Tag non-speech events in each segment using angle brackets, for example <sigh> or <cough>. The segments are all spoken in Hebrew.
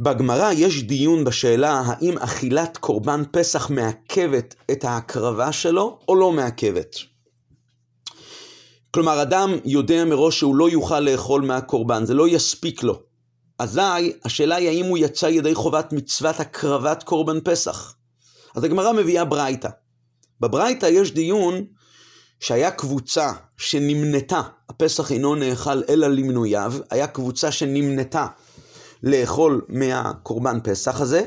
בגמרא יש דיון בשאלה האם אכילת קורבן פסח מעכבת את ההקרבה שלו או לא מעכבת. כלומר, אדם יודע מראש שהוא לא יוכל לאכול מהקורבן, זה לא יספיק לו. אזי, השאלה היא האם הוא יצא ידי חובת מצוות הקרבת קורבן פסח. אז הגמרא מביאה ברייתא. בברייתא יש דיון שהיה קבוצה שנמנתה, הפסח אינו נאכל אלא למנוייו, היה קבוצה שנמנתה לאכול מהקורבן פסח הזה.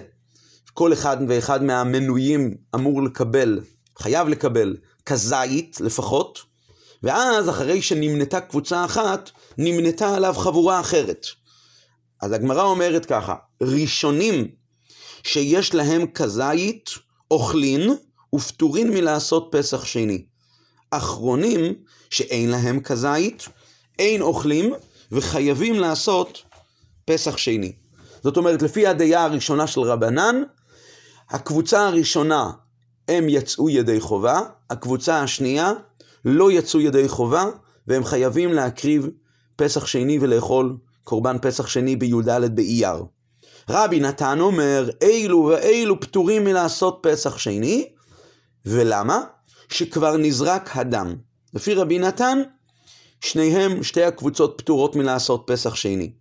כל אחד ואחד מהמנויים אמור לקבל, חייב לקבל, כזית לפחות, ואז אחרי שנמנתה קבוצה אחת, נמנתה עליו חבורה אחרת. אז הגמרא אומרת ככה, ראשונים שיש להם כזית, אוכלין ופטורין מלעשות פסח שני. אחרונים שאין להם כזית, אין אוכלים וחייבים לעשות פסח שני. זאת אומרת, לפי הדעה הראשונה של רבנן, הקבוצה הראשונה הם יצאו ידי חובה, הקבוצה השנייה לא יצאו ידי חובה, והם חייבים להקריב פסח שני ולאכול קורבן פסח שני בי"ד באייר. רבי נתן אומר, אילו ואילו פטורים מלעשות פסח שני, ולמה? שכבר נזרק הדם. לפי רבי נתן, שניהם, שתי הקבוצות פטורות מלעשות פסח שני.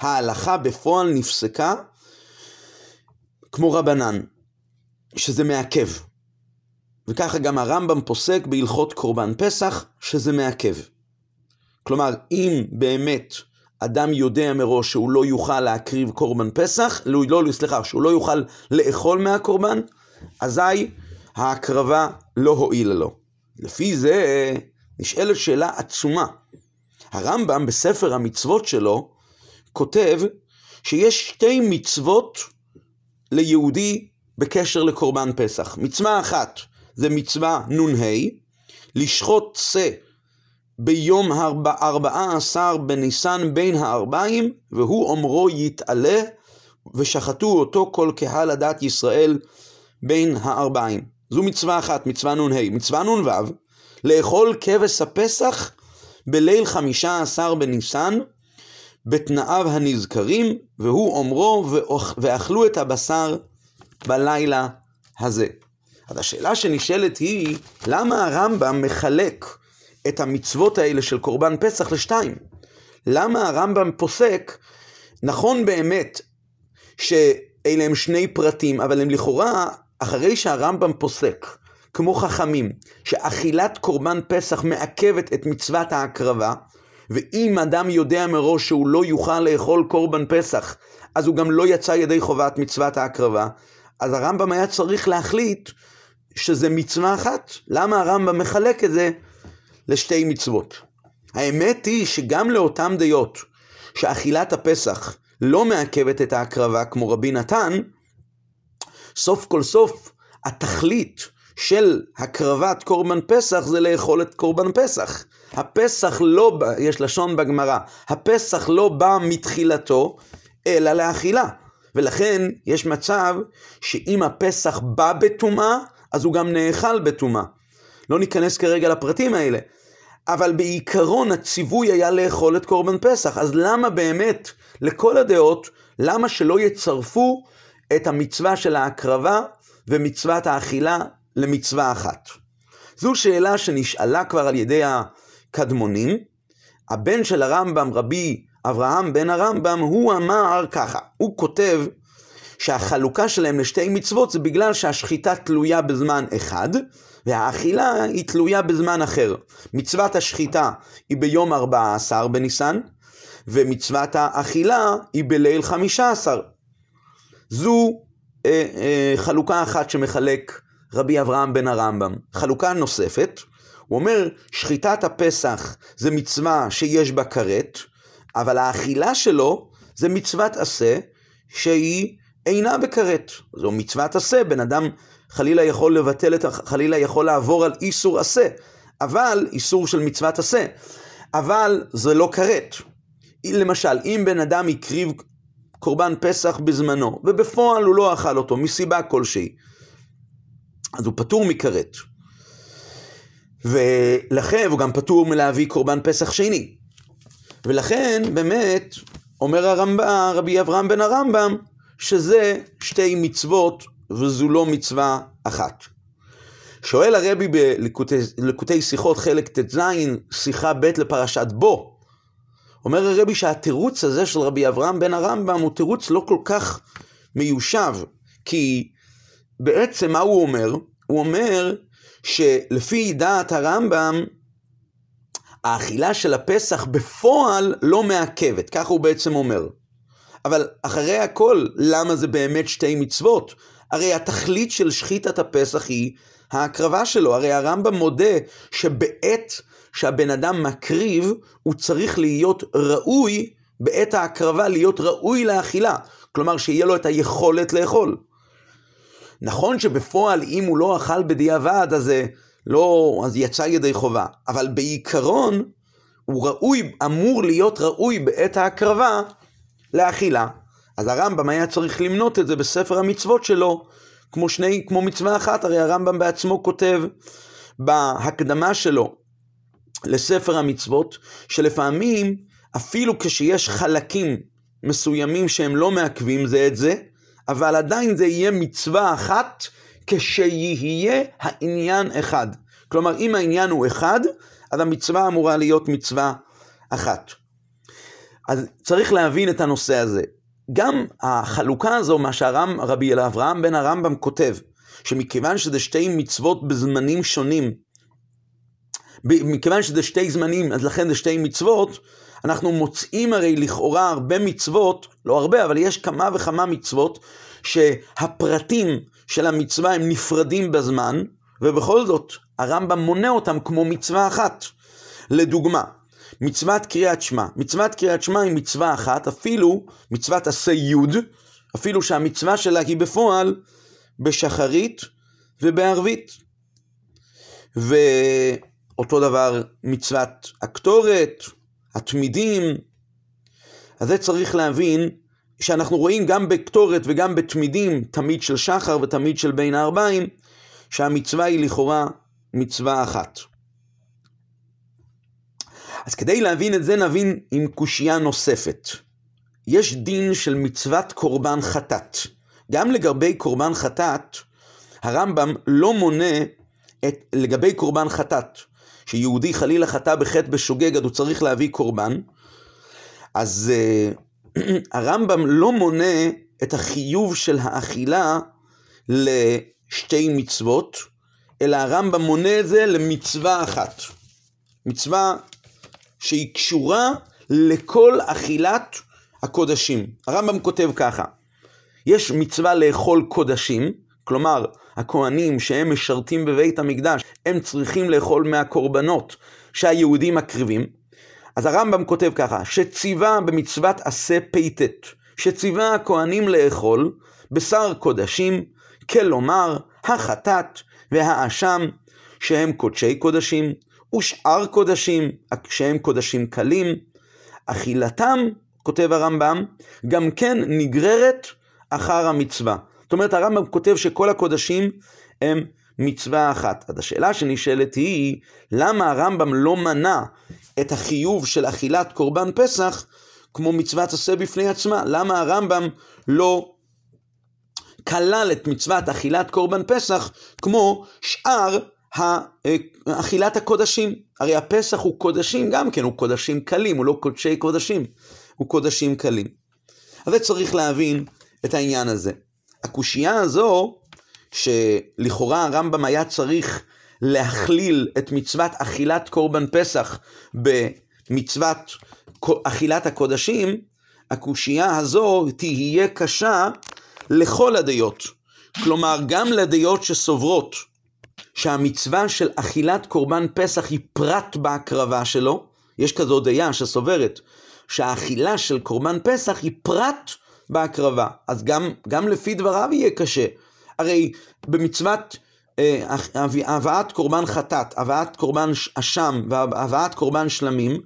ההלכה בפועל נפסקה כמו רבנן, שזה מעכב. וככה גם הרמב"ם פוסק בהלכות קורבן פסח, שזה מעכב. כלומר, אם באמת אדם יודע מראש שהוא לא יוכל להקריב קורבן פסח, לא, לא, סליחה, שהוא לא יוכל לאכול מהקורבן, אזי ההקרבה לא הועילה לו. לפי זה נשאלת שאלה עצומה. הרמב"ם בספר המצוות שלו כותב שיש שתי מצוות ליהודי בקשר לקורבן פסח. מצווה אחת זה מצווה נ"ה, לשחוט שא ביום ארבעה עשר בניסן בין הארבעים, והוא אומרו יתעלה, ושחטו אותו כל קהל הדת ישראל בין הארבעים. זו מצווה אחת, מצווה נ"ה. מצווה נ"ו, לאכול כבש הפסח בליל חמישה עשר בניסן, בתנאיו הנזכרים, והוא אומרו, ואכלו את הבשר בלילה הזה. אז השאלה שנשאלת היא, למה הרמב"ם מחלק את המצוות האלה של קורבן פסח לשתיים? למה הרמב"ם פוסק, נכון באמת שאלה הם שני פרטים, אבל הם לכאורה, אחרי שהרמב"ם פוסק, כמו חכמים, שאכילת קורבן פסח מעכבת את מצוות ההקרבה, ואם אדם יודע מראש שהוא לא יוכל לאכול קורבן פסח, אז הוא גם לא יצא ידי חובת מצוות ההקרבה, אז הרמב"ם היה צריך להחליט שזה מצווה אחת. למה הרמב"ם מחלק את זה לשתי מצוות? האמת היא שגם לאותן דעות שאכילת הפסח לא מעכבת את ההקרבה כמו רבי נתן, סוף כל סוף התכלית של הקרבת קורבן פסח זה לאכול את קורבן פסח. הפסח לא בא, יש לשון בגמרא, הפסח לא בא מתחילתו, אלא לאכילה. ולכן יש מצב שאם הפסח בא בטומאה, אז הוא גם נאכל בטומאה. לא ניכנס כרגע לפרטים האלה. אבל בעיקרון הציווי היה לאכול את קורבן פסח. אז למה באמת, לכל הדעות, למה שלא יצרפו את המצווה של ההקרבה ומצוות האכילה למצווה אחת? זו שאלה שנשאלה כבר על ידי הקדמונים. הבן של הרמב"ם, רבי אברהם בן הרמב"ם, הוא אמר ככה, הוא כותב שהחלוקה שלהם לשתי מצוות זה בגלל שהשחיטה תלויה בזמן אחד, והאכילה היא תלויה בזמן אחר. מצוות השחיטה היא ביום 14 בניסן, ומצוות האכילה היא בליל 15. זו אה, אה, חלוקה אחת שמחלק רבי אברהם בן הרמב"ם. חלוקה נוספת, הוא אומר, שחיטת הפסח זה מצווה שיש בה כרת, אבל האכילה שלו זה מצוות עשה שהיא אינה בכרת. זו מצוות עשה, בן אדם חלילה יכול לבטל את, חלילה יכול לעבור על איסור עשה, אבל, איסור של מצוות עשה, אבל זה לא כרת. למשל, אם בן אדם הקריב קורבן פסח בזמנו, ובפועל הוא לא אכל אותו, מסיבה כלשהי, אז הוא פטור מכרת. ולכן, הוא גם פטור מלהביא קורבן פסח שני. ולכן, באמת, אומר הרמב"ם, רבי אברהם בן הרמב"ם, שזה שתי מצוות וזו לא מצווה אחת. שואל הרבי בלקוטי שיחות חלק ט"ז, שיחה ב' לפרשת בו. אומר הרבי שהתירוץ הזה של רבי אברהם בן הרמב"ם הוא תירוץ לא כל כך מיושב, כי בעצם מה הוא אומר? הוא אומר שלפי דעת הרמב"ם, האכילה של הפסח בפועל לא מעכבת, ככה הוא בעצם אומר. אבל אחרי הכל, למה זה באמת שתי מצוות? הרי התכלית של שחיטת הפסח היא ההקרבה שלו. הרי הרמב"ם מודה שבעת שהבן אדם מקריב, הוא צריך להיות ראוי, בעת ההקרבה להיות ראוי לאכילה. כלומר, שיהיה לו את היכולת לאכול. נכון שבפועל, אם הוא לא אכל בדיעבד, אז זה לא, אז יצא ידי חובה. אבל בעיקרון, הוא ראוי, אמור להיות ראוי בעת ההקרבה לאכילה. אז הרמב"ם היה צריך למנות את זה בספר המצוות שלו, כמו שני, כמו מצווה אחת, הרי הרמב"ם בעצמו כותב בהקדמה שלו לספר המצוות, שלפעמים אפילו כשיש חלקים מסוימים שהם לא מעכבים זה את זה, אבל עדיין זה יהיה מצווה אחת כשיהיה העניין אחד. כלומר, אם העניין הוא אחד, אז המצווה אמורה להיות מצווה אחת. אז צריך להבין את הנושא הזה. גם החלוקה הזו, מה שרבי אברהם בן הרמב"ם כותב, שמכיוון שזה שתי מצוות בזמנים שונים, מכיוון שזה שתי זמנים, אז לכן זה שתי מצוות, אנחנו מוצאים הרי לכאורה הרבה מצוות, לא הרבה, אבל יש כמה וכמה מצוות, שהפרטים של המצווה הם נפרדים בזמן, ובכל זאת הרמב"ם מונה אותם כמו מצווה אחת. לדוגמה, מצוות קריאת שמע. מצוות קריאת שמע היא מצווה אחת, אפילו מצוות עשה יוד, אפילו שהמצווה שלה היא בפועל בשחרית ובערבית. ואותו דבר מצוות הקטורת, התמידים. אז זה צריך להבין שאנחנו רואים גם בקטורת וגם בתמידים, תמיד של שחר ותמיד של בין הארבעים, שהמצווה היא לכאורה מצווה אחת. אז כדי להבין את זה נבין עם קושייה נוספת. יש דין של מצוות קורבן חטאת. גם לגבי קורבן חטאת, הרמב"ם לא מונה את, לגבי קורבן חטאת, שיהודי חלילה חטא בחטא בשוגג, אז הוא צריך להביא קורבן, אז uh, <clears throat> הרמב"ם לא מונה את החיוב של האכילה לשתי מצוות, אלא הרמב"ם מונה את זה למצווה אחת. מצווה שהיא קשורה לכל אכילת הקודשים. הרמב"ם כותב ככה, יש מצווה לאכול קודשים, כלומר, הכהנים שהם משרתים בבית המקדש, הם צריכים לאכול מהקורבנות שהיהודים מקריבים. אז הרמב"ם כותב ככה, שציווה במצוות עשה פייטת, שציווה הכהנים לאכול בשר קודשים, כלומר, החטאת והאשם, שהם קודשי קודשים, ושאר קודשים, שהם קודשים קלים, אכילתם, כותב הרמב"ם, גם כן נגררת אחר המצווה. זאת אומרת, הרמב"ם כותב שכל הקודשים הם מצווה אחת. אז השאלה שנשאלת היא, למה הרמב"ם לא מנע את החיוב של אכילת קורבן פסח כמו מצוות עשה בפני עצמה? למה הרמב"ם לא כלל את מצוות אכילת קורבן פסח כמו שאר אכילת הקודשים. הרי הפסח הוא קודשים גם כן, הוא קודשים קלים, הוא לא קודשי קודשים, הוא קודשים קלים. אז צריך להבין את העניין הזה. הקושייה הזו, שלכאורה הרמב"ם היה צריך להכליל את מצוות אכילת קורבן פסח במצוות אכילת הקודשים, הקושייה הזו תהיה קשה לכל הדעות. כלומר, גם לדעות שסוברות שהמצווה של אכילת קורבן פסח היא פרט בהקרבה שלו, יש כזו דעה שסוברת שהאכילה של קורבן פסח היא פרט בהקרבה, אז גם, גם לפי דבריו יהיה קשה. הרי במצוות אה, הבאת קורבן חטאת, הבאת קורבן אשם והבאת קורבן שלמים,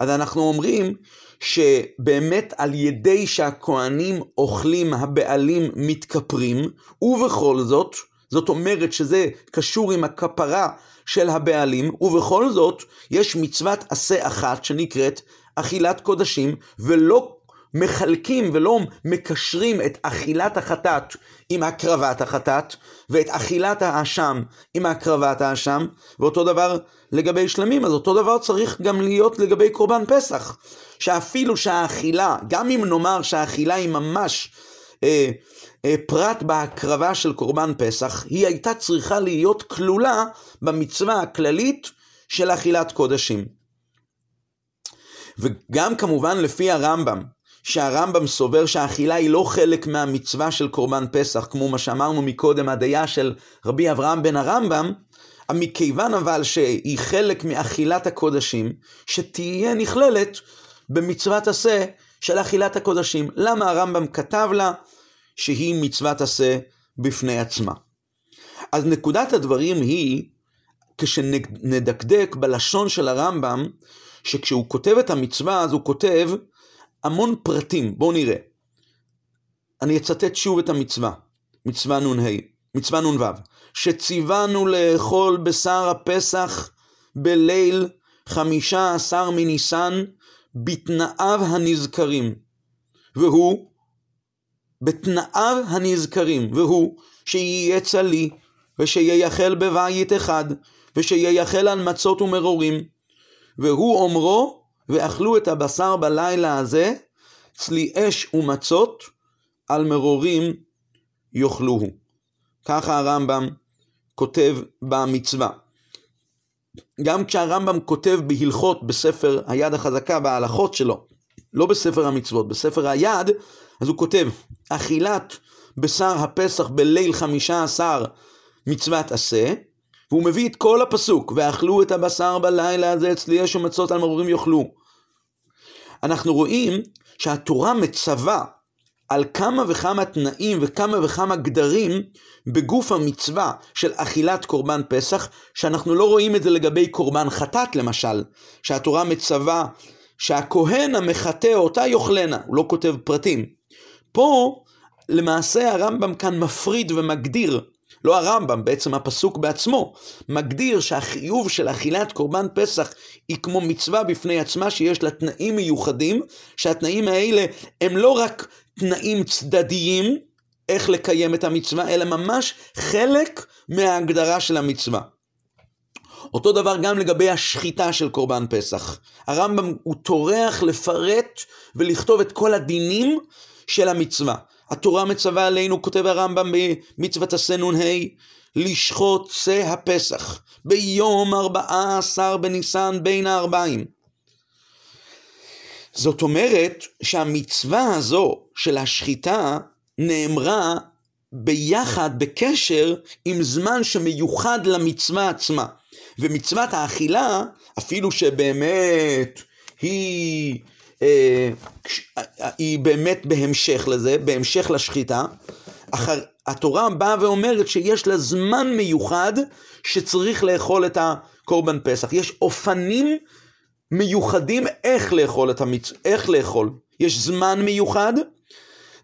אז אנחנו אומרים שבאמת על ידי שהכוהנים אוכלים, הבעלים מתכפרים, ובכל זאת, זאת אומרת שזה קשור עם הכפרה של הבעלים, ובכל זאת יש מצוות עשה אחת שנקראת אכילת קודשים, ולא מחלקים ולא מקשרים את אכילת החטאת עם הקרבת החטאת, ואת אכילת האשם עם הקרבת האשם, ואותו דבר לגבי שלמים, אז אותו דבר צריך גם להיות לגבי קורבן פסח. שאפילו שהאכילה, גם אם נאמר שהאכילה היא ממש אה, אה, פרט בהקרבה של קורבן פסח, היא הייתה צריכה להיות כלולה במצווה הכללית של אכילת קודשים. וגם כמובן לפי הרמב"ם, שהרמב"ם סובר שהאכילה היא לא חלק מהמצווה של קורבן פסח, כמו מה שאמרנו מקודם, הדעה של רבי אברהם בן הרמב"ם, מכיוון אבל שהיא חלק מאכילת הקודשים, שתהיה נכללת במצוות עשה של אכילת הקודשים. למה הרמב"ם כתב לה שהיא מצוות עשה בפני עצמה? אז נקודת הדברים היא, כשנדקדק בלשון של הרמב"ם, שכשהוא כותב את המצווה אז הוא כותב המון פרטים. בואו נראה. אני אצטט שוב את המצווה, מצווה נ"ה, מצווה נ"ו, שציוונו לאכול בשר הפסח בליל חמישה עשר מניסן בתנאיו הנזכרים, והוא, בתנאיו הנזכרים, והוא שיהיה צלי, ושייחל בבית אחד, ושייחל על מצות ומרורים, והוא אומרו, ואכלו את הבשר בלילה הזה, צלי אש ומצות, על מרורים יאכלוהו. ככה הרמב"ם כותב במצווה. גם כשהרמב"ם כותב בהלכות בספר היד החזקה בהלכות שלו, לא בספר המצוות, בספר היד, אז הוא כותב, אכילת בשר הפסח בליל חמישה עשר מצוות עשה, והוא מביא את כל הפסוק, ואכלו את הבשר בלילה הזה אצלי אש ומצות על מרורים יאכלו. אנחנו רואים שהתורה מצווה על כמה וכמה תנאים וכמה וכמה גדרים בגוף המצווה של אכילת קורבן פסח, שאנחנו לא רואים את זה לגבי קורבן חטאת למשל, שהתורה מצווה שהכהן המחטא אותה יאכלנה, הוא לא כותב פרטים. פה למעשה הרמב"ם כאן מפריד ומגדיר, לא הרמב"ם, בעצם הפסוק בעצמו, מגדיר שהחיוב של אכילת קורבן פסח היא כמו מצווה בפני עצמה שיש לה תנאים מיוחדים, שהתנאים האלה הם לא רק תנאים צדדיים איך לקיים את המצווה, אלא ממש חלק מההגדרה של המצווה. אותו דבר גם לגבי השחיטה של קורבן פסח. הרמב"ם הוא טורח לפרט ולכתוב את כל הדינים של המצווה. התורה מצווה עלינו, כותב הרמב"ם במצוות עשה נ"ה, לשחוט שא הפסח ביום ארבעה עשר בניסן בין הארבעים. זאת אומרת שהמצווה הזו של השחיטה נאמרה ביחד, בקשר, עם זמן שמיוחד למצווה עצמה. ומצוות האכילה, אפילו שבאמת היא, היא באמת בהמשך לזה, בהמשך לשחיטה, אחר, התורה באה ואומרת שיש לה זמן מיוחד שצריך לאכול את הקורבן פסח. יש אופנים מיוחדים איך לאכול את המצ... איך לאכול. יש זמן מיוחד,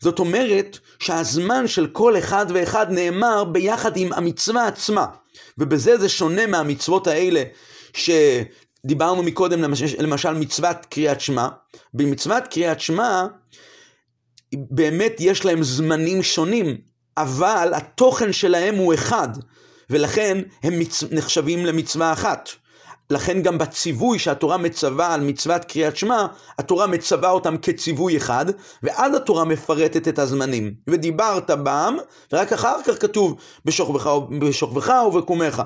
זאת אומרת שהזמן של כל אחד ואחד נאמר ביחד עם המצווה עצמה. ובזה זה שונה מהמצוות האלה שדיברנו מקודם, למשל, למשל מצוות קריאת שמע. במצוות קריאת שמע באמת יש להם זמנים שונים, אבל התוכן שלהם הוא אחד, ולכן הם מצ... נחשבים למצווה אחת. לכן גם בציווי שהתורה מצווה על מצוות קריאת שמע, התורה מצווה אותם כציווי אחד, ואז התורה מפרטת את הזמנים. ודיברת בם, ורק אחר כך כתוב בשוכבך ובקומך.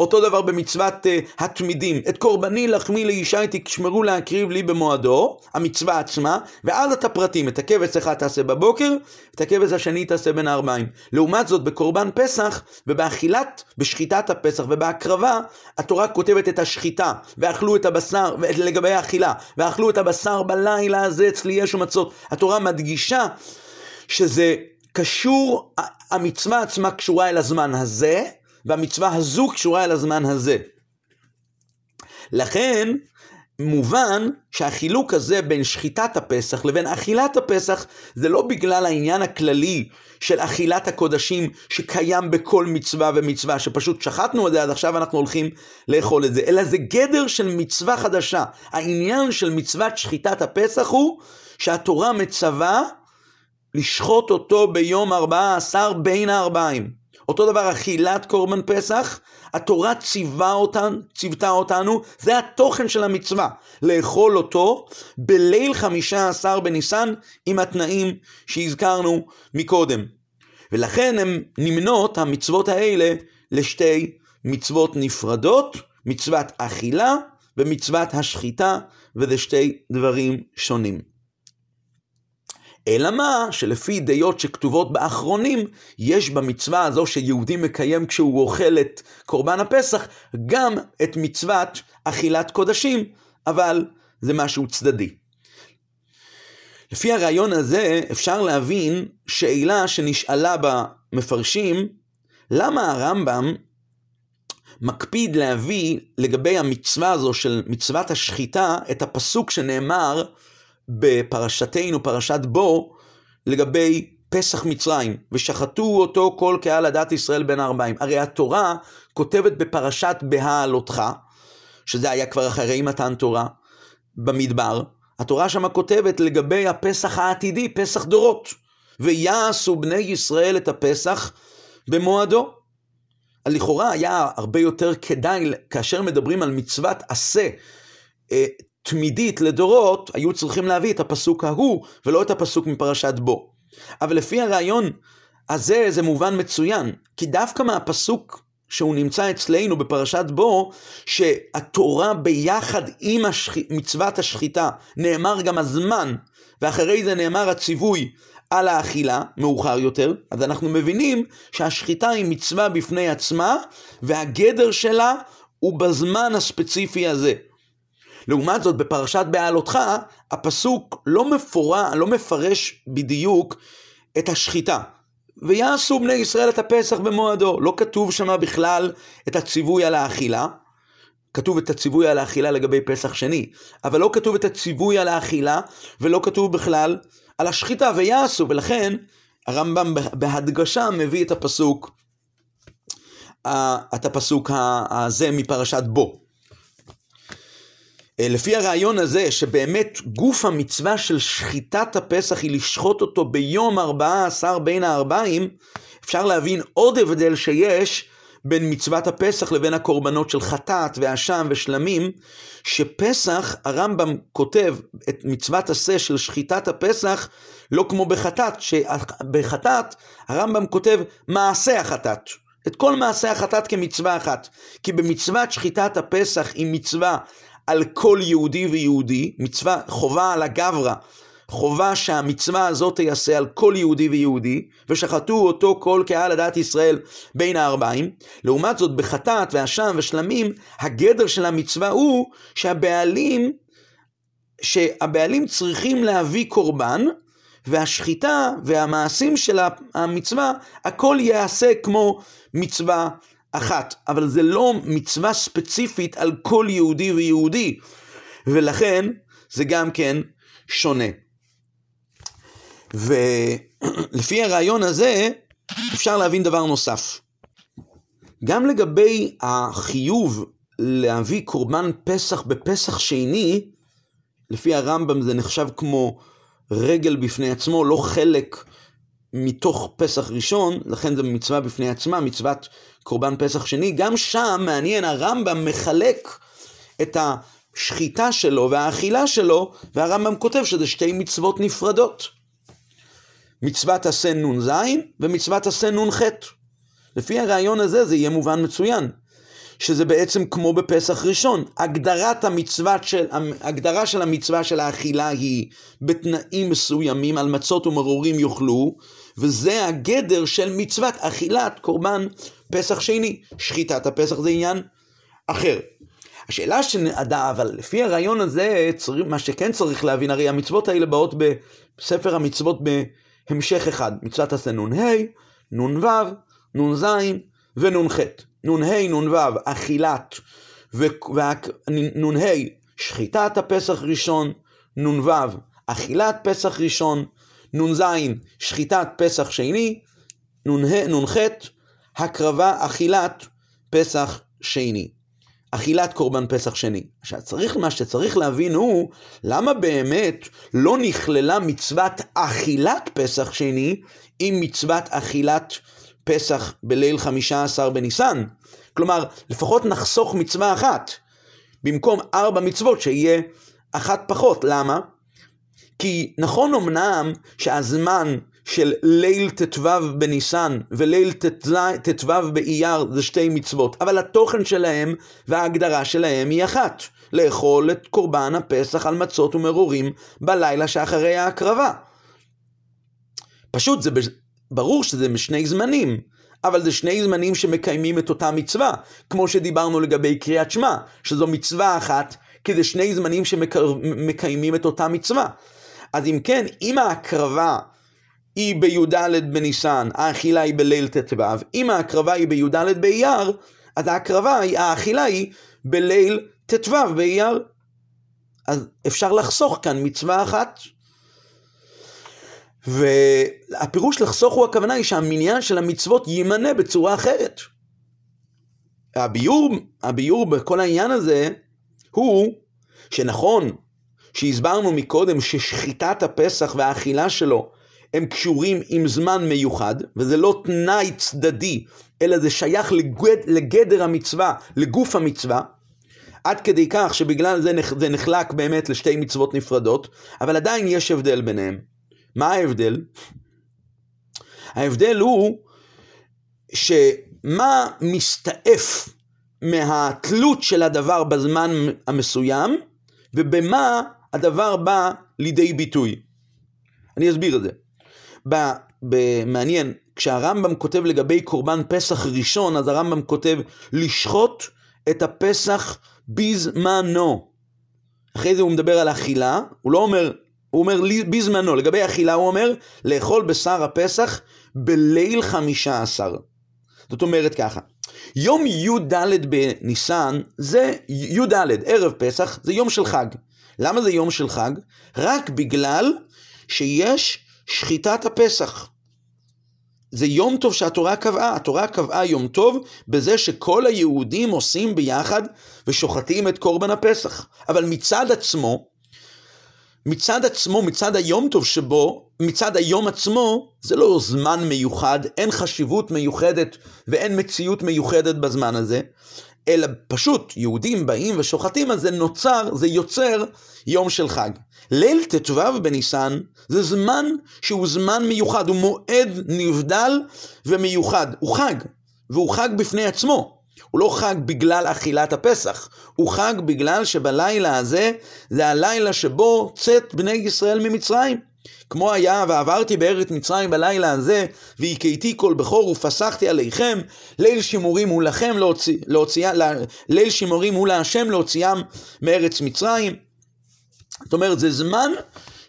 אותו דבר במצוות uh, התמידים, את קורבני לחמי לישי תשמרו להקריב לי במועדו, המצווה עצמה, ואז את הפרטים, את הכבש אחד תעשה בבוקר, את הכבש השני תעשה בין הארבעים. לעומת זאת, בקורבן פסח, ובאכילת, בשחיטת הפסח ובהקרבה, התורה כותבת את השחיטה, ואכלו את הבשר, לגבי האכילה, ואכלו את הבשר בלילה הזה אצלי יש ומצות. התורה מדגישה שזה קשור, המצווה עצמה קשורה אל הזמן הזה, והמצווה הזו קשורה אל הזמן הזה. לכן, מובן שהחילוק הזה בין שחיטת הפסח לבין אכילת הפסח זה לא בגלל העניין הכללי של אכילת הקודשים שקיים בכל מצווה ומצווה, שפשוט שחטנו את זה עד עכשיו אנחנו הולכים לאכול את זה, אלא זה גדר של מצווה חדשה. העניין של מצוות שחיטת הפסח הוא שהתורה מצווה לשחוט אותו ביום ארבעה עשר בין הארבעים. אותו דבר אכילת קורבן פסח, התורה ציווה אותן, ציוותה אותנו, זה התוכן של המצווה, לאכול אותו בליל חמישה עשר בניסן עם התנאים שהזכרנו מקודם. ולכן הן נמנות, המצוות האלה, לשתי מצוות נפרדות, מצוות אכילה ומצוות השחיטה, וזה שתי דברים שונים. אלא מה, שלפי דעות שכתובות באחרונים, יש במצווה הזו שיהודי מקיים כשהוא אוכל את קורבן הפסח, גם את מצוות אכילת קודשים, אבל זה משהו צדדי. לפי הרעיון הזה אפשר להבין שאלה שנשאלה במפרשים, למה הרמב"ם מקפיד להביא לגבי המצווה הזו של מצוות השחיטה את הפסוק שנאמר בפרשתנו, פרשת בו, לגבי פסח מצרים, ושחטו אותו כל קהל הדת ישראל בין הארבעים. הרי התורה כותבת בפרשת בהעלותך, שזה היה כבר אחרי מתן תורה, במדבר, התורה שמה כותבת לגבי הפסח העתידי, פסח דורות. ויעשו בני ישראל את הפסח במועדו. לכאורה היה הרבה יותר כדאי, כאשר מדברים על מצוות עשה אה, תמידית לדורות, היו צריכים להביא את הפסוק ההוא, ולא את הפסוק מפרשת בו. אבל לפי הרעיון הזה, זה מובן מצוין, כי דווקא מהפסוק שהוא נמצא אצלנו בפרשת בו, שהתורה ביחד עם השח... מצוות השחיטה, נאמר גם הזמן, ואחרי זה נאמר הציווי על האכילה, מאוחר יותר, אז אנחנו מבינים שהשחיטה היא מצווה בפני עצמה, והגדר שלה הוא בזמן הספציפי הזה. לעומת זאת, בפרשת בעלותך, הפסוק לא מפורע, לא מפרש בדיוק את השחיטה. ויעשו בני ישראל את הפסח במועדו. לא כתוב שמה בכלל את הציווי על האכילה. כתוב את הציווי על האכילה לגבי פסח שני, אבל לא כתוב את הציווי על האכילה, ולא כתוב בכלל על השחיטה, ויעשו, ולכן הרמב"ם בהדגשה מביא את הפסוק, את הפסוק הזה מפרשת בו. אה, לפי הרעיון הזה, שבאמת גוף המצווה של שחיטת הפסח היא לשחוט אותו ביום ארבעה עשר בין הארבעים, אפשר להבין עוד הבדל שיש בין מצוות הפסח לבין הקורבנות של חטאת ואשם ושלמים, שפסח, הרמב"ם כותב את מצוות עשה של שחיטת הפסח, לא כמו בחטאת, שבחטאת הרמב"ם כותב מעשה החטאת. את כל מעשה החטאת כמצווה אחת. כי במצוות שחיטת הפסח היא מצווה על כל יהודי ויהודי, מצווה, חובה על הגברא, חובה שהמצווה הזאת תיעשה על כל יהודי ויהודי, ושחטו אותו כל קהל הדת ישראל בין הארבעים. לעומת זאת, בחטאת ואשם ושלמים, הגדר של המצווה הוא שהבעלים, שהבעלים צריכים להביא קורבן, והשחיטה והמעשים של המצווה, הכל ייעשה כמו מצווה אחת, אבל זה לא מצווה ספציפית על כל יהודי ויהודי, ולכן זה גם כן שונה. ולפי הרעיון הזה, אפשר להבין דבר נוסף. גם לגבי החיוב להביא קורבן פסח בפסח שני, לפי הרמב"ם זה נחשב כמו רגל בפני עצמו, לא חלק מתוך פסח ראשון, לכן זו מצווה בפני עצמה, מצוות קורבן פסח שני. גם שם, מעניין, הרמב"ם מחלק את השחיטה שלו והאכילה שלו, והרמב"ם כותב שזה שתי מצוות נפרדות. מצוות עשה נ"ז ומצוות עשה נ"ח. לפי הרעיון הזה זה יהיה מובן מצוין. שזה בעצם כמו בפסח ראשון. הגדרת המצווה של, הגדרה של המצווה של האכילה היא בתנאים מסוימים, על מצות ומרורים יאכלו, וזה הגדר של מצוות אכילת קורבן פסח שני. שחיטת הפסח זה עניין אחר. השאלה שנדע, אבל לפי הרעיון הזה, מה שכן צריך להבין, הרי המצוות האלה באות בספר המצוות בהמשך אחד. מצוות עשה נ"ה, נ"ו, נ"ז ונ"ח. נ"ה, נ"ו, אכילת, ונ"ה, שחיטת הפסח ראשון, נ"ו, אכילת פסח ראשון, נ"ז, שחיטת פסח שני, נ"ח, הקרבה, אכילת פסח שני. אכילת קורבן פסח שני. עכשיו, צריך, מה שצריך להבין הוא, למה באמת לא נכללה מצוות אכילת פסח שני עם מצוות אכילת פסח בליל חמישה עשר בניסן? כלומר, לפחות נחסוך מצווה אחת, במקום ארבע מצוות שיהיה אחת פחות. למה? כי נכון אמנם שהזמן של ליל ט"ו בניסן וליל ט"ו באייר זה שתי מצוות, אבל התוכן שלהם וההגדרה שלהם היא אחת, לאכול את קורבן הפסח על מצות ומרורים בלילה שאחרי ההקרבה. פשוט זה ברור שזה משני זמנים, אבל זה שני זמנים שמקיימים את אותה מצווה, כמו שדיברנו לגבי קריאת שמע, שזו מצווה אחת, כי זה שני זמנים שמקיימים את אותה מצווה. אז אם כן, אם ההקרבה היא בי"ד בניסן, האכילה היא בליל ט"ו, אם ההקרבה היא בי"ד באייר, אז ההקרבה, האכילה היא בליל ט"ו באייר. אז אפשר לחסוך כאן מצווה אחת. והפירוש לחסוך הוא הכוונה היא שהמניין של המצוות יימנה בצורה אחרת. הביור, הביור בכל העניין הזה הוא שנכון שהסברנו מקודם ששחיטת הפסח והאכילה שלו הם קשורים עם זמן מיוחד, וזה לא תנאי צדדי, אלא זה שייך לגד, לגדר המצווה, לגוף המצווה, עד כדי כך שבגלל זה זה נחלק באמת לשתי מצוות נפרדות, אבל עדיין יש הבדל ביניהם. מה ההבדל? ההבדל הוא שמה מסתעף מהתלות של הדבר בזמן המסוים, ובמה הדבר בא לידי ביטוי. אני אסביר את זה. מעניין, כשהרמב"ם כותב לגבי קורבן פסח ראשון, אז הרמב"ם כותב לשחוט את הפסח בזמנו. אחרי זה הוא מדבר על אכילה, הוא לא אומר, הוא אומר בזמנו, לגבי אכילה הוא אומר לאכול בשר הפסח בליל חמישה עשר. זאת אומרת ככה, יום י"ד בניסן זה י"ד, ערב פסח, זה יום של חג. למה זה יום של חג? רק בגלל שיש שחיטת הפסח. זה יום טוב שהתורה קבעה, התורה קבעה יום טוב בזה שכל היהודים עושים ביחד ושוחטים את קורבן הפסח. אבל מצד עצמו, מצד עצמו, מצד היום טוב שבו, מצד היום עצמו, זה לא זמן מיוחד, אין חשיבות מיוחדת ואין מציאות מיוחדת בזמן הזה, אלא פשוט יהודים באים ושוחטים, אז זה נוצר, זה יוצר יום של חג. ליל ט"ו בניסן זה זמן שהוא זמן מיוחד, הוא מועד נבדל ומיוחד. הוא חג, והוא חג בפני עצמו. הוא לא חג בגלל אכילת הפסח, הוא חג בגלל שבלילה הזה זה הלילה שבו צאת בני ישראל ממצרים. כמו היה ועברתי בארץ מצרים בלילה הזה, והכיתי כל בכור ופסחתי עליכם, ליל שימורים הוא לכם להוציא, להוציא, ליל שימורים הוא להשם להוציאם מארץ מצרים. זאת אומרת, זה זמן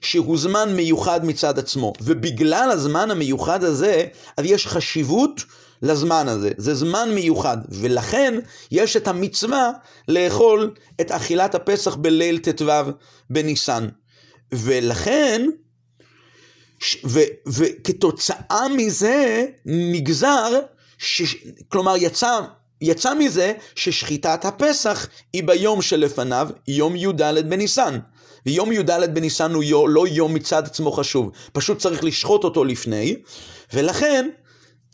שהוא זמן מיוחד מצד עצמו, ובגלל הזמן המיוחד הזה, אז יש חשיבות לזמן הזה. זה זמן מיוחד, ולכן יש את המצווה לאכול את אכילת הפסח בליל ט"ו בניסן. ולכן, וכתוצאה מזה נגזר, ש, כלומר יצא, יצא מזה ששחיטת הפסח היא ביום שלפניו, יום י"ד בניסן. ויום י"ד בניסן הוא לא יום מצד עצמו חשוב, פשוט צריך לשחוט אותו לפני, ולכן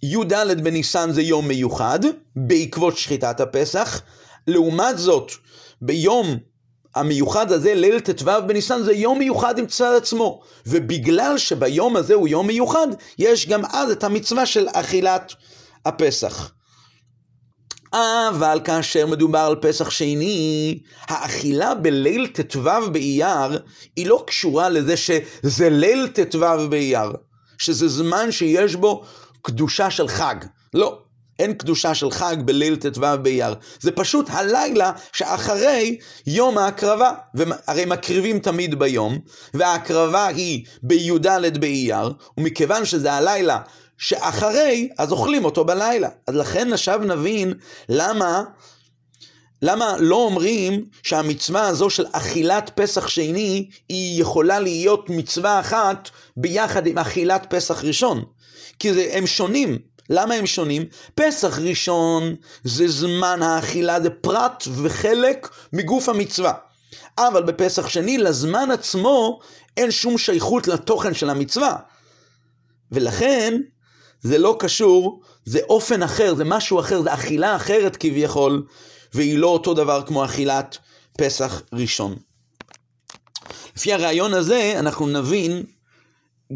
י"ד בניסן זה יום מיוחד, בעקבות שחיטת הפסח. לעומת זאת, ביום המיוחד הזה, ליל ט"ו בניסן, זה יום מיוחד עם צד עצמו. ובגלל שביום הזה הוא יום מיוחד, יש גם אז את המצווה של אכילת הפסח. אבל כאשר מדובר על פסח שני, האכילה בליל ט"ו באייר היא לא קשורה לזה שזה ליל ט"ו באייר, שזה זמן שיש בו קדושה של חג. לא, אין קדושה של חג בליל ט"ו באייר. זה פשוט הלילה שאחרי יום ההקרבה. והרי מקריבים תמיד ביום, וההקרבה היא בי"ד באייר, ומכיוון שזה הלילה שאחרי, אז אוכלים אותו בלילה. אז לכן עכשיו נבין למה, למה לא אומרים שהמצווה הזו של אכילת פסח שני, היא יכולה להיות מצווה אחת ביחד עם אכילת פסח ראשון. כי זה, הם שונים. למה הם שונים? פסח ראשון זה זמן האכילה, זה פרט וחלק מגוף המצווה. אבל בפסח שני, לזמן עצמו, אין שום שייכות לתוכן של המצווה. ולכן, זה לא קשור, זה אופן אחר, זה משהו אחר, זה אכילה אחרת כביכול, והיא לא אותו דבר כמו אכילת פסח ראשון. לפי הרעיון הזה, אנחנו נבין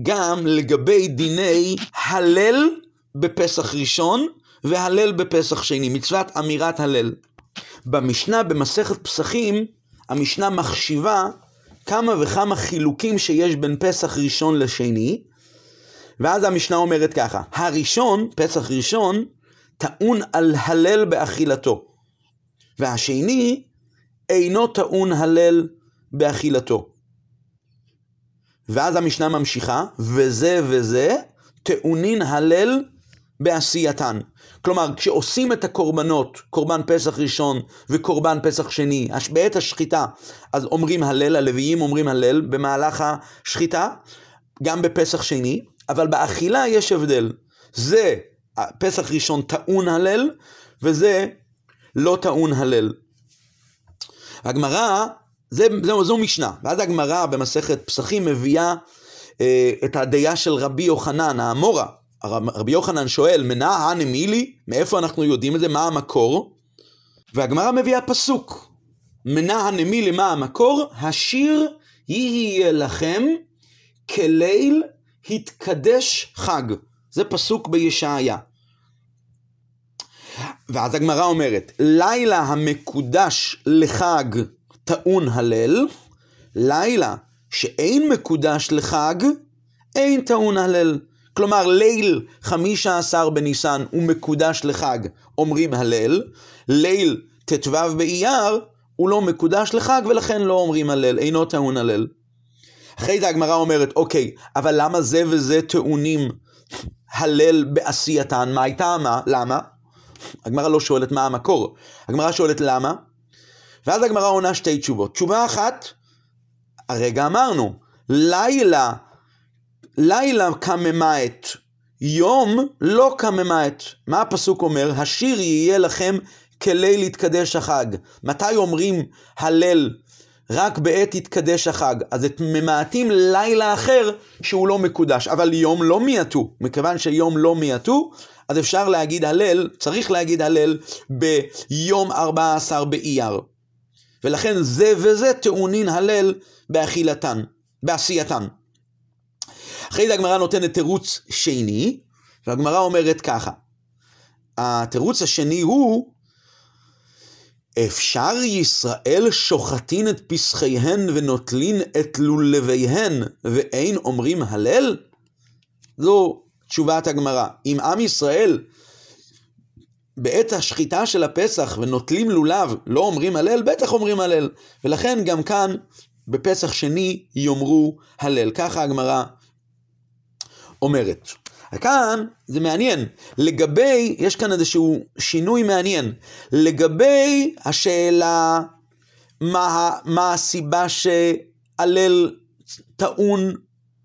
גם לגבי דיני הלל בפסח ראשון והלל בפסח שני, מצוות אמירת הלל. במשנה, במסכת פסחים, המשנה מחשיבה כמה וכמה חילוקים שיש בין פסח ראשון לשני, ואז המשנה אומרת ככה, הראשון, פסח ראשון, טעון על הלל באכילתו, והשני אינו טעון הלל באכילתו. ואז המשנה ממשיכה, וזה וזה טעונין הלל בעשייתן. כלומר, כשעושים את הקורבנות, קורבן פסח ראשון וקורבן פסח שני, בעת השחיטה, אז אומרים הלל, הלוויים אומרים הלל במהלך השחיטה, גם בפסח שני, אבל באכילה יש הבדל. זה פסח ראשון טעון הלל, וזה לא טעון הלל. הגמרא, זה, זו, זו משנה, ואז הגמרא במסכת פסחים מביאה אה, את הדעה של רבי יוחנן, האמורה. רבי יוחנן שואל, מנה הנמילי, מאיפה אנחנו יודעים את זה, מה המקור? והגמרא מביאה פסוק, מנה הנמילי, מה המקור? השיר יהיה לכם כליל התקדש חג. זה פסוק בישעיה. ואז הגמרא אומרת, לילה המקודש לחג טעון הלל, לילה שאין מקודש לחג, אין טעון הלל. כלומר, ליל חמישה עשר בניסן הוא מקודש לחג, אומרים הלל, ליל ט"ו באייר הוא לא מקודש לחג ולכן לא אומרים הלל, אינו טעון הלל. אחרי זה הגמרא אומרת, אוקיי, אבל למה זה וזה טעונים הלל בעשייתן? מה הייתה מה? למה? הגמרא לא שואלת מה המקור, הגמרא שואלת למה, ואז הגמרא עונה שתי תשובות. תשובה אחת, הרגע אמרנו, לילה, לילה קממית, יום לא קממית. מה הפסוק אומר? השיר יהיה לכם כליל יתקדש החג. מתי אומרים הלל רק בעת יתקדש החג? אז את ממעטים לילה אחר שהוא לא מקודש, אבל יום לא מיעטו. מכיוון שיום לא מיעטו, אז אפשר להגיד הלל, צריך להגיד הלל ביום 14 באייר. ולכן זה וזה טעונין הלל באכילתן, בעשייתן. אחרי זה הגמרא נותנת תירוץ שני, והגמרא אומרת ככה, התירוץ השני הוא, אפשר ישראל שוחטין את פסחיהן ונוטלין את לולביהן, ואין אומרים הלל? זו תשובת הגמרא. אם עם ישראל בעת השחיטה של הפסח ונוטלים לולב, לא אומרים הלל, בטח אומרים הלל. ולכן גם כאן, בפסח שני, יאמרו הלל. ככה הגמרא אומרת. כאן זה מעניין, לגבי, יש כאן איזשהו שינוי מעניין, לגבי השאלה מה, מה הסיבה שהלל טעון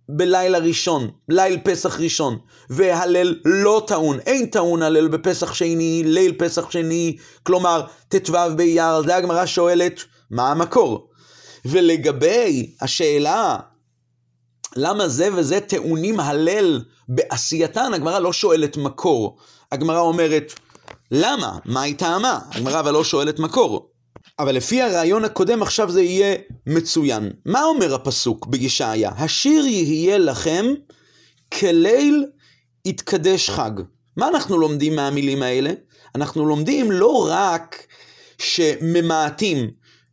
בלילה ראשון, ליל פסח ראשון, והלל לא טעון, אין טעון הלל בפסח שני, ליל פסח שני, כלומר ט"ו באייר, זה הגמרא שואלת, מה המקור? ולגבי השאלה למה זה וזה טעונים הלל בעשייתן, הגמרא לא שואלת מקור. הגמרא אומרת, למה? מה היא טעמה? הגמרא אבל לא שואלת מקור. אבל לפי הרעיון הקודם עכשיו זה יהיה מצוין. מה אומר הפסוק בישעיה? השיר יהיה לכם כליל יתקדש חג. מה אנחנו לומדים מהמילים האלה? אנחנו לומדים לא רק שממעטים,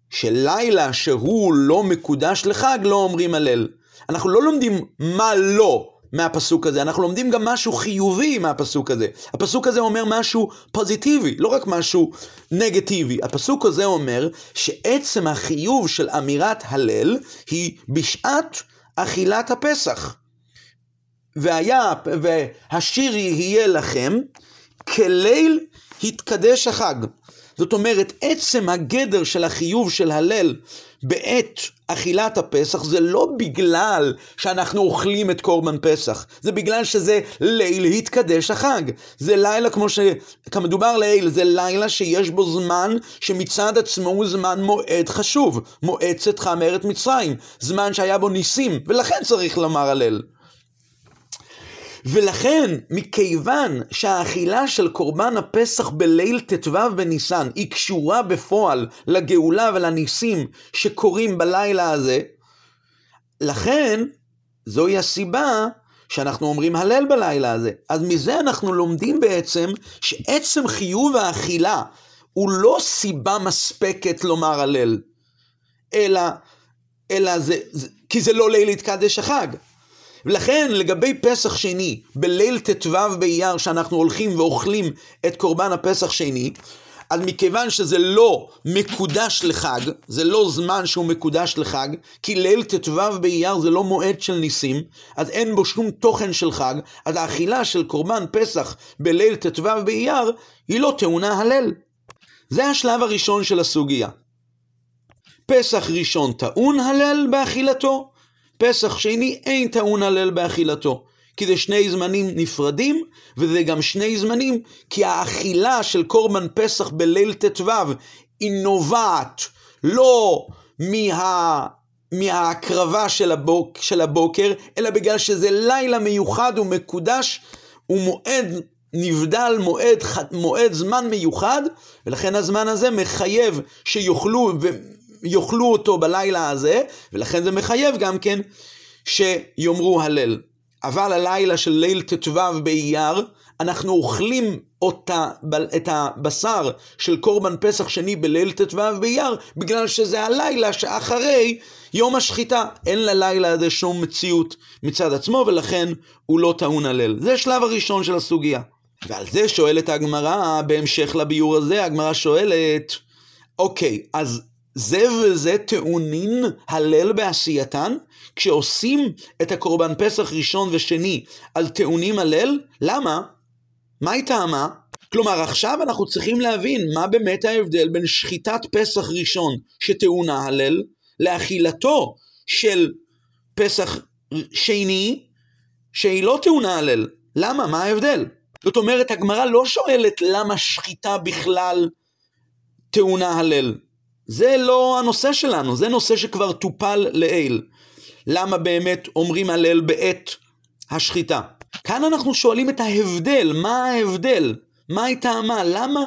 שלילה שהוא לא מקודש לחג לא אומרים הלל. אנחנו לא לומדים מה לא מהפסוק הזה, אנחנו לומדים גם משהו חיובי מהפסוק הזה. הפסוק הזה אומר משהו פוזיטיבי, לא רק משהו נגטיבי. הפסוק הזה אומר שעצם החיוב של אמירת הלל היא בשעת אכילת הפסח. והיה, והשיר יהיה לכם כליל התקדש החג. זאת אומרת, עצם הגדר של החיוב של הלל בעת אכילת הפסח זה לא בגלל שאנחנו אוכלים את קורבן פסח, זה בגלל שזה ליל התקדש החג. זה לילה כמו ש... כמדובר לעיל, זה לילה שיש בו זמן שמצד עצמו הוא זמן מועד חשוב, מועצת חמרת מצרים, זמן שהיה בו ניסים, ולכן צריך לומר הלל. ולכן, מכיוון שהאכילה של קורבן הפסח בליל ט"ו בניסן היא קשורה בפועל לגאולה ולניסים שקורים בלילה הזה, לכן זוהי הסיבה שאנחנו אומרים הלל בלילה הזה. אז מזה אנחנו לומדים בעצם שעצם חיוב האכילה הוא לא סיבה מספקת לומר הלל, אלא, אלא זה, זה, כי זה לא ליל יתקדש החג. ולכן לגבי פסח שני, בליל ט"ו באייר שאנחנו הולכים ואוכלים את קורבן הפסח שני, אז מכיוון שזה לא מקודש לחג, זה לא זמן שהוא מקודש לחג, כי ליל ט"ו באייר זה לא מועד של ניסים, אז אין בו שום תוכן של חג, אז האכילה של קורבן פסח בליל ט"ו באייר היא לא טעונה הלל. זה השלב הראשון של הסוגיה. פסח ראשון טעון הלל באכילתו, פסח שני אין טעון הלל באכילתו. כי זה שני זמנים נפרדים, וזה גם שני זמנים, כי האכילה של קורבן פסח בליל ט"ו היא נובעת לא מה... מההקרבה של, הבוק, של הבוקר, אלא בגלל שזה לילה מיוחד ומקודש, ומועד נבדל, מועד, מועד זמן מיוחד, ולכן הזמן הזה מחייב שיוכלו, יאכלו אותו בלילה הזה, ולכן זה מחייב גם כן שיאמרו הלל. אבל הלילה של ליל ט"ו באייר, אנחנו אוכלים אותה, את הבשר של קורבן פסח שני בליל ט"ו באייר, בגלל שזה הלילה שאחרי יום השחיטה. אין ללילה הזה שום מציאות מצד עצמו, ולכן הוא לא טעון הלל. זה השלב הראשון של הסוגיה. ועל זה שואלת הגמרא, בהמשך לביור הזה, הגמרא שואלת, אוקיי, אז זה וזה טעונין הלל בעשייתן? כשעושים את הקורבן פסח ראשון ושני על טעונים הלל? למה? מה היא טעמה? כלומר, עכשיו אנחנו צריכים להבין מה באמת ההבדל בין שחיטת פסח ראשון שטעונה הלל, לאכילתו של פסח שני שהיא לא טעונה הלל. למה? מה ההבדל? זאת אומרת, הגמרא לא שואלת למה שחיטה בכלל טעונה הלל. זה לא הנושא שלנו, זה נושא שכבר טופל לעיל. למה באמת אומרים הלל בעת השחיטה? כאן אנחנו שואלים את ההבדל, מה ההבדל? מה היא טעמה? למה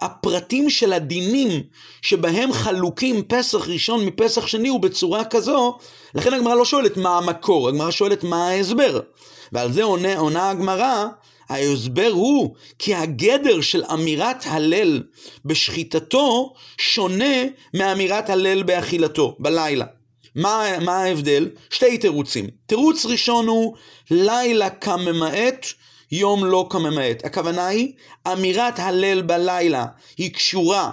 הפרטים של הדינים שבהם חלוקים פסח ראשון מפסח שני הוא בצורה כזו, לכן הגמרא לא שואלת מה המקור, הגמרא שואלת מה ההסבר. ועל זה עונה, עונה הגמרא, ההסבר הוא כי הגדר של אמירת הלל בשחיטתו שונה מאמירת הלל באכילתו, בלילה. מה, מה ההבדל? שתי תירוצים. תירוץ ראשון הוא לילה כממעט, יום לא כממעט. הכוונה היא, אמירת הלל בלילה היא קשורה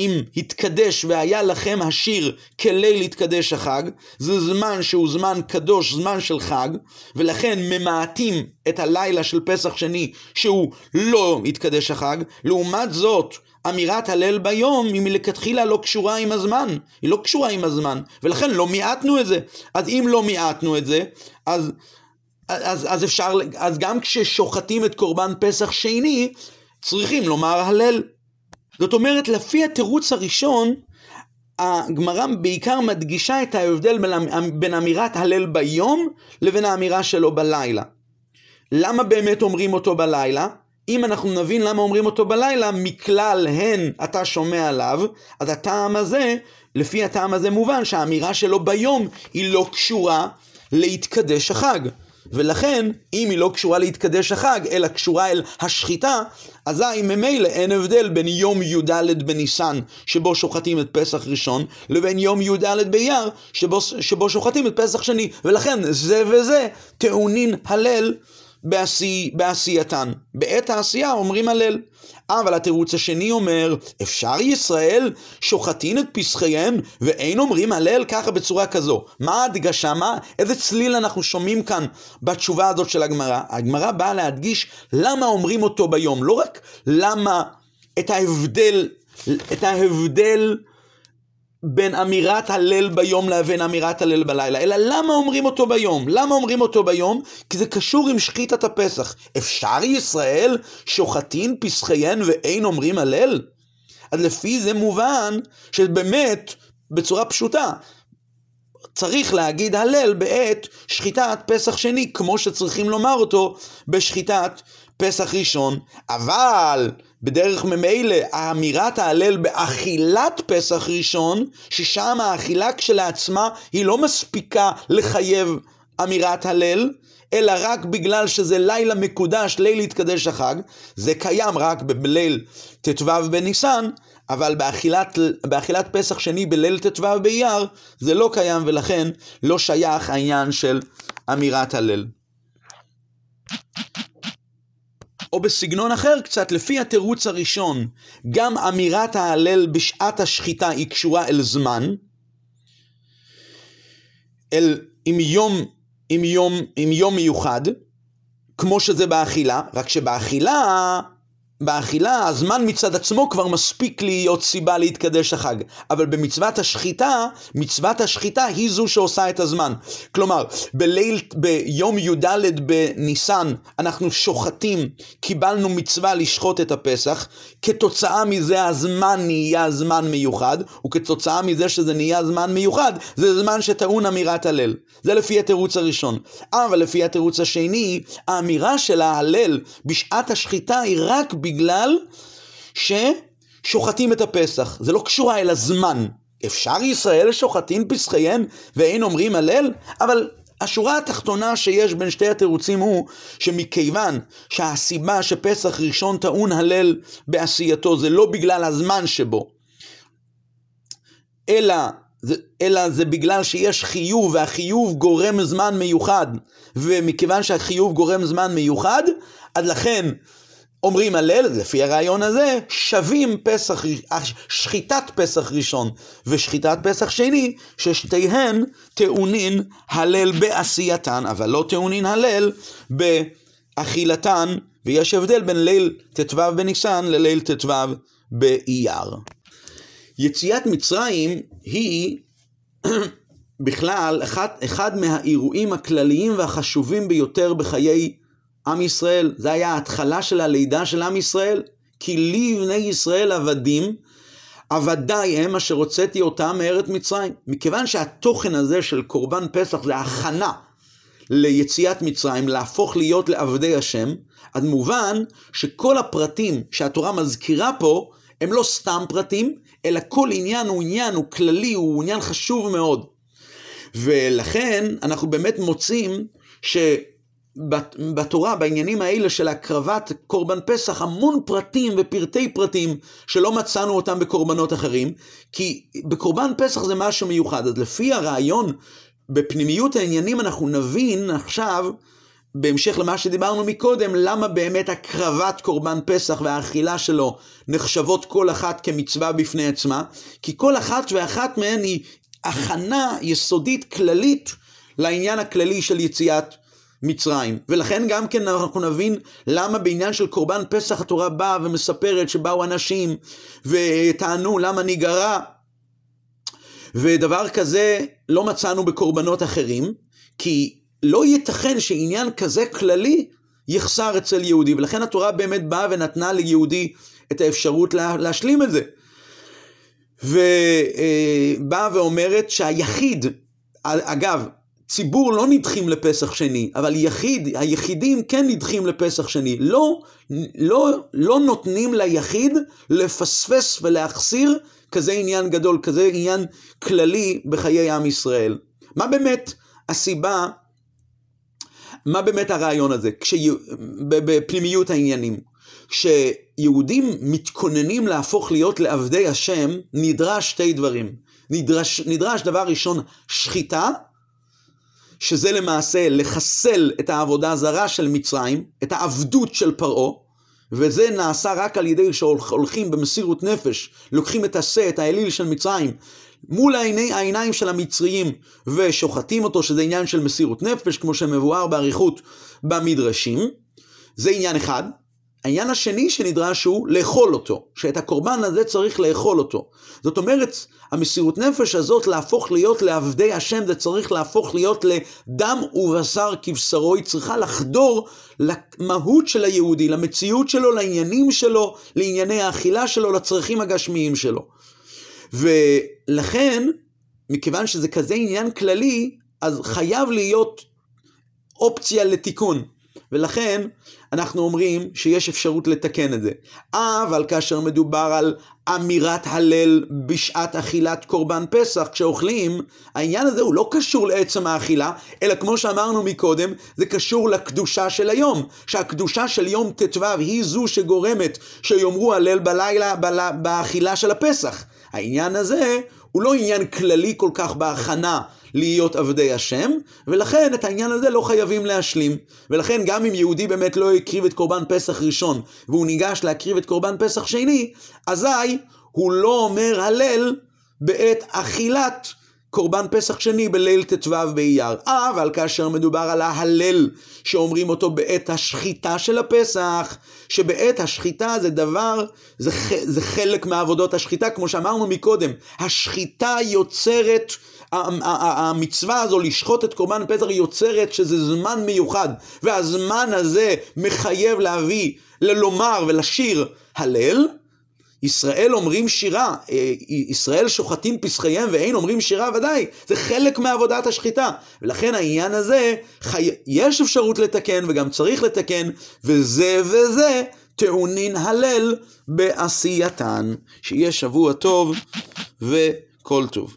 אם התקדש והיה לכם השיר כליל התקדש החג, זה זמן שהוא זמן קדוש, זמן של חג, ולכן ממעטים את הלילה של פסח שני שהוא לא התקדש החג, לעומת זאת, אמירת הלל ביום היא מלכתחילה לא קשורה עם הזמן, היא לא קשורה עם הזמן, ולכן לא מיעטנו את זה. אז אם לא מיעטנו את זה, אז, אז, אז אפשר, אז גם כששוחטים את קורבן פסח שני, צריכים לומר הלל. זאת אומרת, לפי התירוץ הראשון, הגמרא בעיקר מדגישה את ההבדל בין אמירת הלל ביום לבין האמירה שלו בלילה. למה באמת אומרים אותו בלילה? אם אנחנו נבין למה אומרים אותו בלילה, מכלל הן אתה שומע עליו, אז הטעם הזה, לפי הטעם הזה מובן שהאמירה שלו ביום היא לא קשורה להתקדש החג. ולכן, אם היא לא קשורה להתקדש החג, אלא קשורה אל השחיטה, אזי ממילא אין הבדל בין יום י"ד בניסן, שבו שוחטים את פסח ראשון, לבין יום י"ד באייר, שבו, שבו שוחטים את פסח שני. ולכן זה וזה טעונין הלל בעשי, בעשייתן. בעת העשייה אומרים הלל. אבל התירוץ השני אומר, אפשר ישראל שוחטין את פסחיהם ואין אומרים הלל ככה בצורה כזו. מה ההדגשה? מה, איזה צליל אנחנו שומעים כאן בתשובה הזאת של הגמרא? הגמרא באה להדגיש למה אומרים אותו ביום, לא רק למה את ההבדל את ההבדל בין אמירת הלל ביום לבין אמירת הלל בלילה, אלא למה אומרים אותו ביום? למה אומרים אותו ביום? כי זה קשור עם שחיטת הפסח. אפשר ישראל שוחטין פסחיהן ואין אומרים הלל? אז לפי זה מובן שבאמת, בצורה פשוטה, צריך להגיד הלל בעת שחיטת פסח שני, כמו שצריכים לומר אותו בשחיטת פסח ראשון, אבל בדרך ממילא אמירת ההלל באכילת פסח ראשון, ששם האכילה כשלעצמה היא לא מספיקה לחייב אמירת הלל, אלא רק בגלל שזה לילה מקודש, ליל יתקדש החג, זה קיים רק בליל ט"ו בניסן, אבל באכילת, באכילת פסח שני בליל ט"ו באייר, זה לא קיים ולכן לא שייך העניין של אמירת הלל. או בסגנון אחר קצת, לפי התירוץ הראשון, גם אמירת ההלל בשעת השחיטה היא קשורה אל זמן, אל, עם יום, עם יום, עם יום מיוחד, כמו שזה באכילה, רק שבאכילה באכילה הזמן מצד עצמו כבר מספיק להיות סיבה להתקדש החג. אבל במצוות השחיטה, מצוות השחיטה היא זו שעושה את הזמן. כלומר, בליל, ביום י"ד בניסן אנחנו שוחטים, קיבלנו מצווה לשחוט את הפסח, כתוצאה מזה הזמן נהיה זמן מיוחד, וכתוצאה מזה שזה נהיה זמן מיוחד, זה זמן שטעון אמירת הלל. זה לפי התירוץ הראשון. אבל לפי התירוץ השני, האמירה של ההלל בשעת השחיטה היא רק בגלל ששוחטים את הפסח. זה לא קשורה אל הזמן. אפשר ישראל שוחטים פסחיהן ואין אומרים הלל? אבל השורה התחתונה שיש בין שתי התירוצים הוא שמכיוון שהסיבה שפסח ראשון טעון הלל בעשייתו זה לא בגלל הזמן שבו, אלא זה, אלא זה בגלל שיש חיוב והחיוב גורם זמן מיוחד ומכיוון שהחיוב גורם זמן מיוחד אז לכן אומרים הלל, לפי הרעיון הזה, שווים פסח, שחיטת פסח ראשון ושחיטת פסח שני, ששתיהן טעונין הלל בעשייתן, אבל לא טעונין הלל באכילתן, ויש הבדל בין ליל ט"ו בניסן לליל ט"ו באייר. יציאת מצרים היא <clears throat> בכלל אחד, אחד מהאירועים הכלליים והחשובים ביותר בחיי עם ישראל, זה היה ההתחלה של הלידה של עם ישראל. כי לי בני ישראל עבדים, עבדיי הם אשר הוצאתי אותם מארץ מצרים. מכיוון שהתוכן הזה של קורבן פסח זה הכנה ליציאת מצרים, להפוך להיות לעבדי השם, אז מובן שכל הפרטים שהתורה מזכירה פה, הם לא סתם פרטים, אלא כל עניין הוא עניין, הוא כללי, הוא עניין חשוב מאוד. ולכן אנחנו באמת מוצאים ש... בתורה, בעניינים האלה של הקרבת קורבן פסח, המון פרטים ופרטי פרטים שלא מצאנו אותם בקורבנות אחרים, כי בקורבן פסח זה משהו מיוחד. אז לפי הרעיון, בפנימיות העניינים אנחנו נבין עכשיו, בהמשך למה שדיברנו מקודם, למה באמת הקרבת קורבן פסח והאכילה שלו נחשבות כל אחת כמצווה בפני עצמה, כי כל אחת ואחת מהן היא הכנה יסודית כללית לעניין הכללי של יציאת מצרים. ולכן גם כן אנחנו נבין למה בעניין של קורבן פסח התורה באה ומספרת שבאו אנשים וטענו למה ניגרע. ודבר כזה לא מצאנו בקורבנות אחרים, כי לא ייתכן שעניין כזה כללי יחסר אצל יהודי, ולכן התורה באמת באה ונתנה ליהודי את האפשרות לה, להשלים את זה. ובאה ואומרת שהיחיד, אגב, ציבור לא נדחים לפסח שני, אבל יחיד, היחידים כן נדחים לפסח שני. לא, לא, לא נותנים ליחיד לפספס ולהחסיר כזה עניין גדול, כזה עניין כללי בחיי עם ישראל. מה באמת הסיבה, מה באמת הרעיון הזה, כשי, בפנימיות העניינים? כשיהודים מתכוננים להפוך להיות לעבדי השם, נדרש שתי דברים. נדרש, נדרש דבר ראשון, שחיטה, שזה למעשה לחסל את העבודה הזרה של מצרים, את העבדות של פרעה, וזה נעשה רק על ידי שהולכים במסירות נפש, לוקחים את השה, את האליל של מצרים, מול העיני, העיניים של המצריים ושוחטים אותו, שזה עניין של מסירות נפש, כמו שמבואר באריכות במדרשים. זה עניין אחד. העניין השני שנדרש הוא לאכול אותו, שאת הקורבן הזה צריך לאכול אותו. זאת אומרת, המסירות נפש הזאת להפוך להיות לעבדי השם, זה צריך להפוך להיות לדם ובשר כבשרו, היא צריכה לחדור למהות של היהודי, למציאות שלו, לעניינים שלו, לענייני האכילה שלו, לצרכים הגשמיים שלו. ולכן, מכיוון שזה כזה עניין כללי, אז חייב להיות אופציה לתיקון. ולכן אנחנו אומרים שיש אפשרות לתקן את זה. אבל כאשר מדובר על אמירת הלל בשעת אכילת קורבן פסח, כשאוכלים, העניין הזה הוא לא קשור לעצם האכילה, אלא כמו שאמרנו מקודם, זה קשור לקדושה של היום. שהקדושה של יום ט"ו היא זו שגורמת שיאמרו הלל בלילה, באכילה של הפסח. העניין הזה הוא לא עניין כללי כל כך בהכנה להיות עבדי השם, ולכן את העניין הזה לא חייבים להשלים. ולכן גם אם יהודי באמת לא הקריב את קורבן פסח ראשון, והוא ניגש להקריב את קורבן פסח שני, אזי הוא לא אומר הלל בעת אכילת קורבן פסח שני בליל ט"ו באייר. אבל כאשר מדובר על ההלל שאומרים אותו בעת השחיטה של הפסח, שבעת השחיטה זה דבר, זה, זה חלק מעבודות השחיטה, כמו שאמרנו מקודם. השחיטה יוצרת, המצווה הזו לשחוט את קורבן פסח יוצרת שזה זמן מיוחד, והזמן הזה מחייב להביא, ללומר ולשיר הלל. ישראל אומרים שירה, אה, ישראל שוחטים פסחיהם ואין אומרים שירה ודאי, זה חלק מעבודת השחיטה. ולכן העניין הזה, חי... יש אפשרות לתקן וגם צריך לתקן, וזה וזה טעונין הלל בעשייתן. שיהיה שבוע טוב וכל טוב.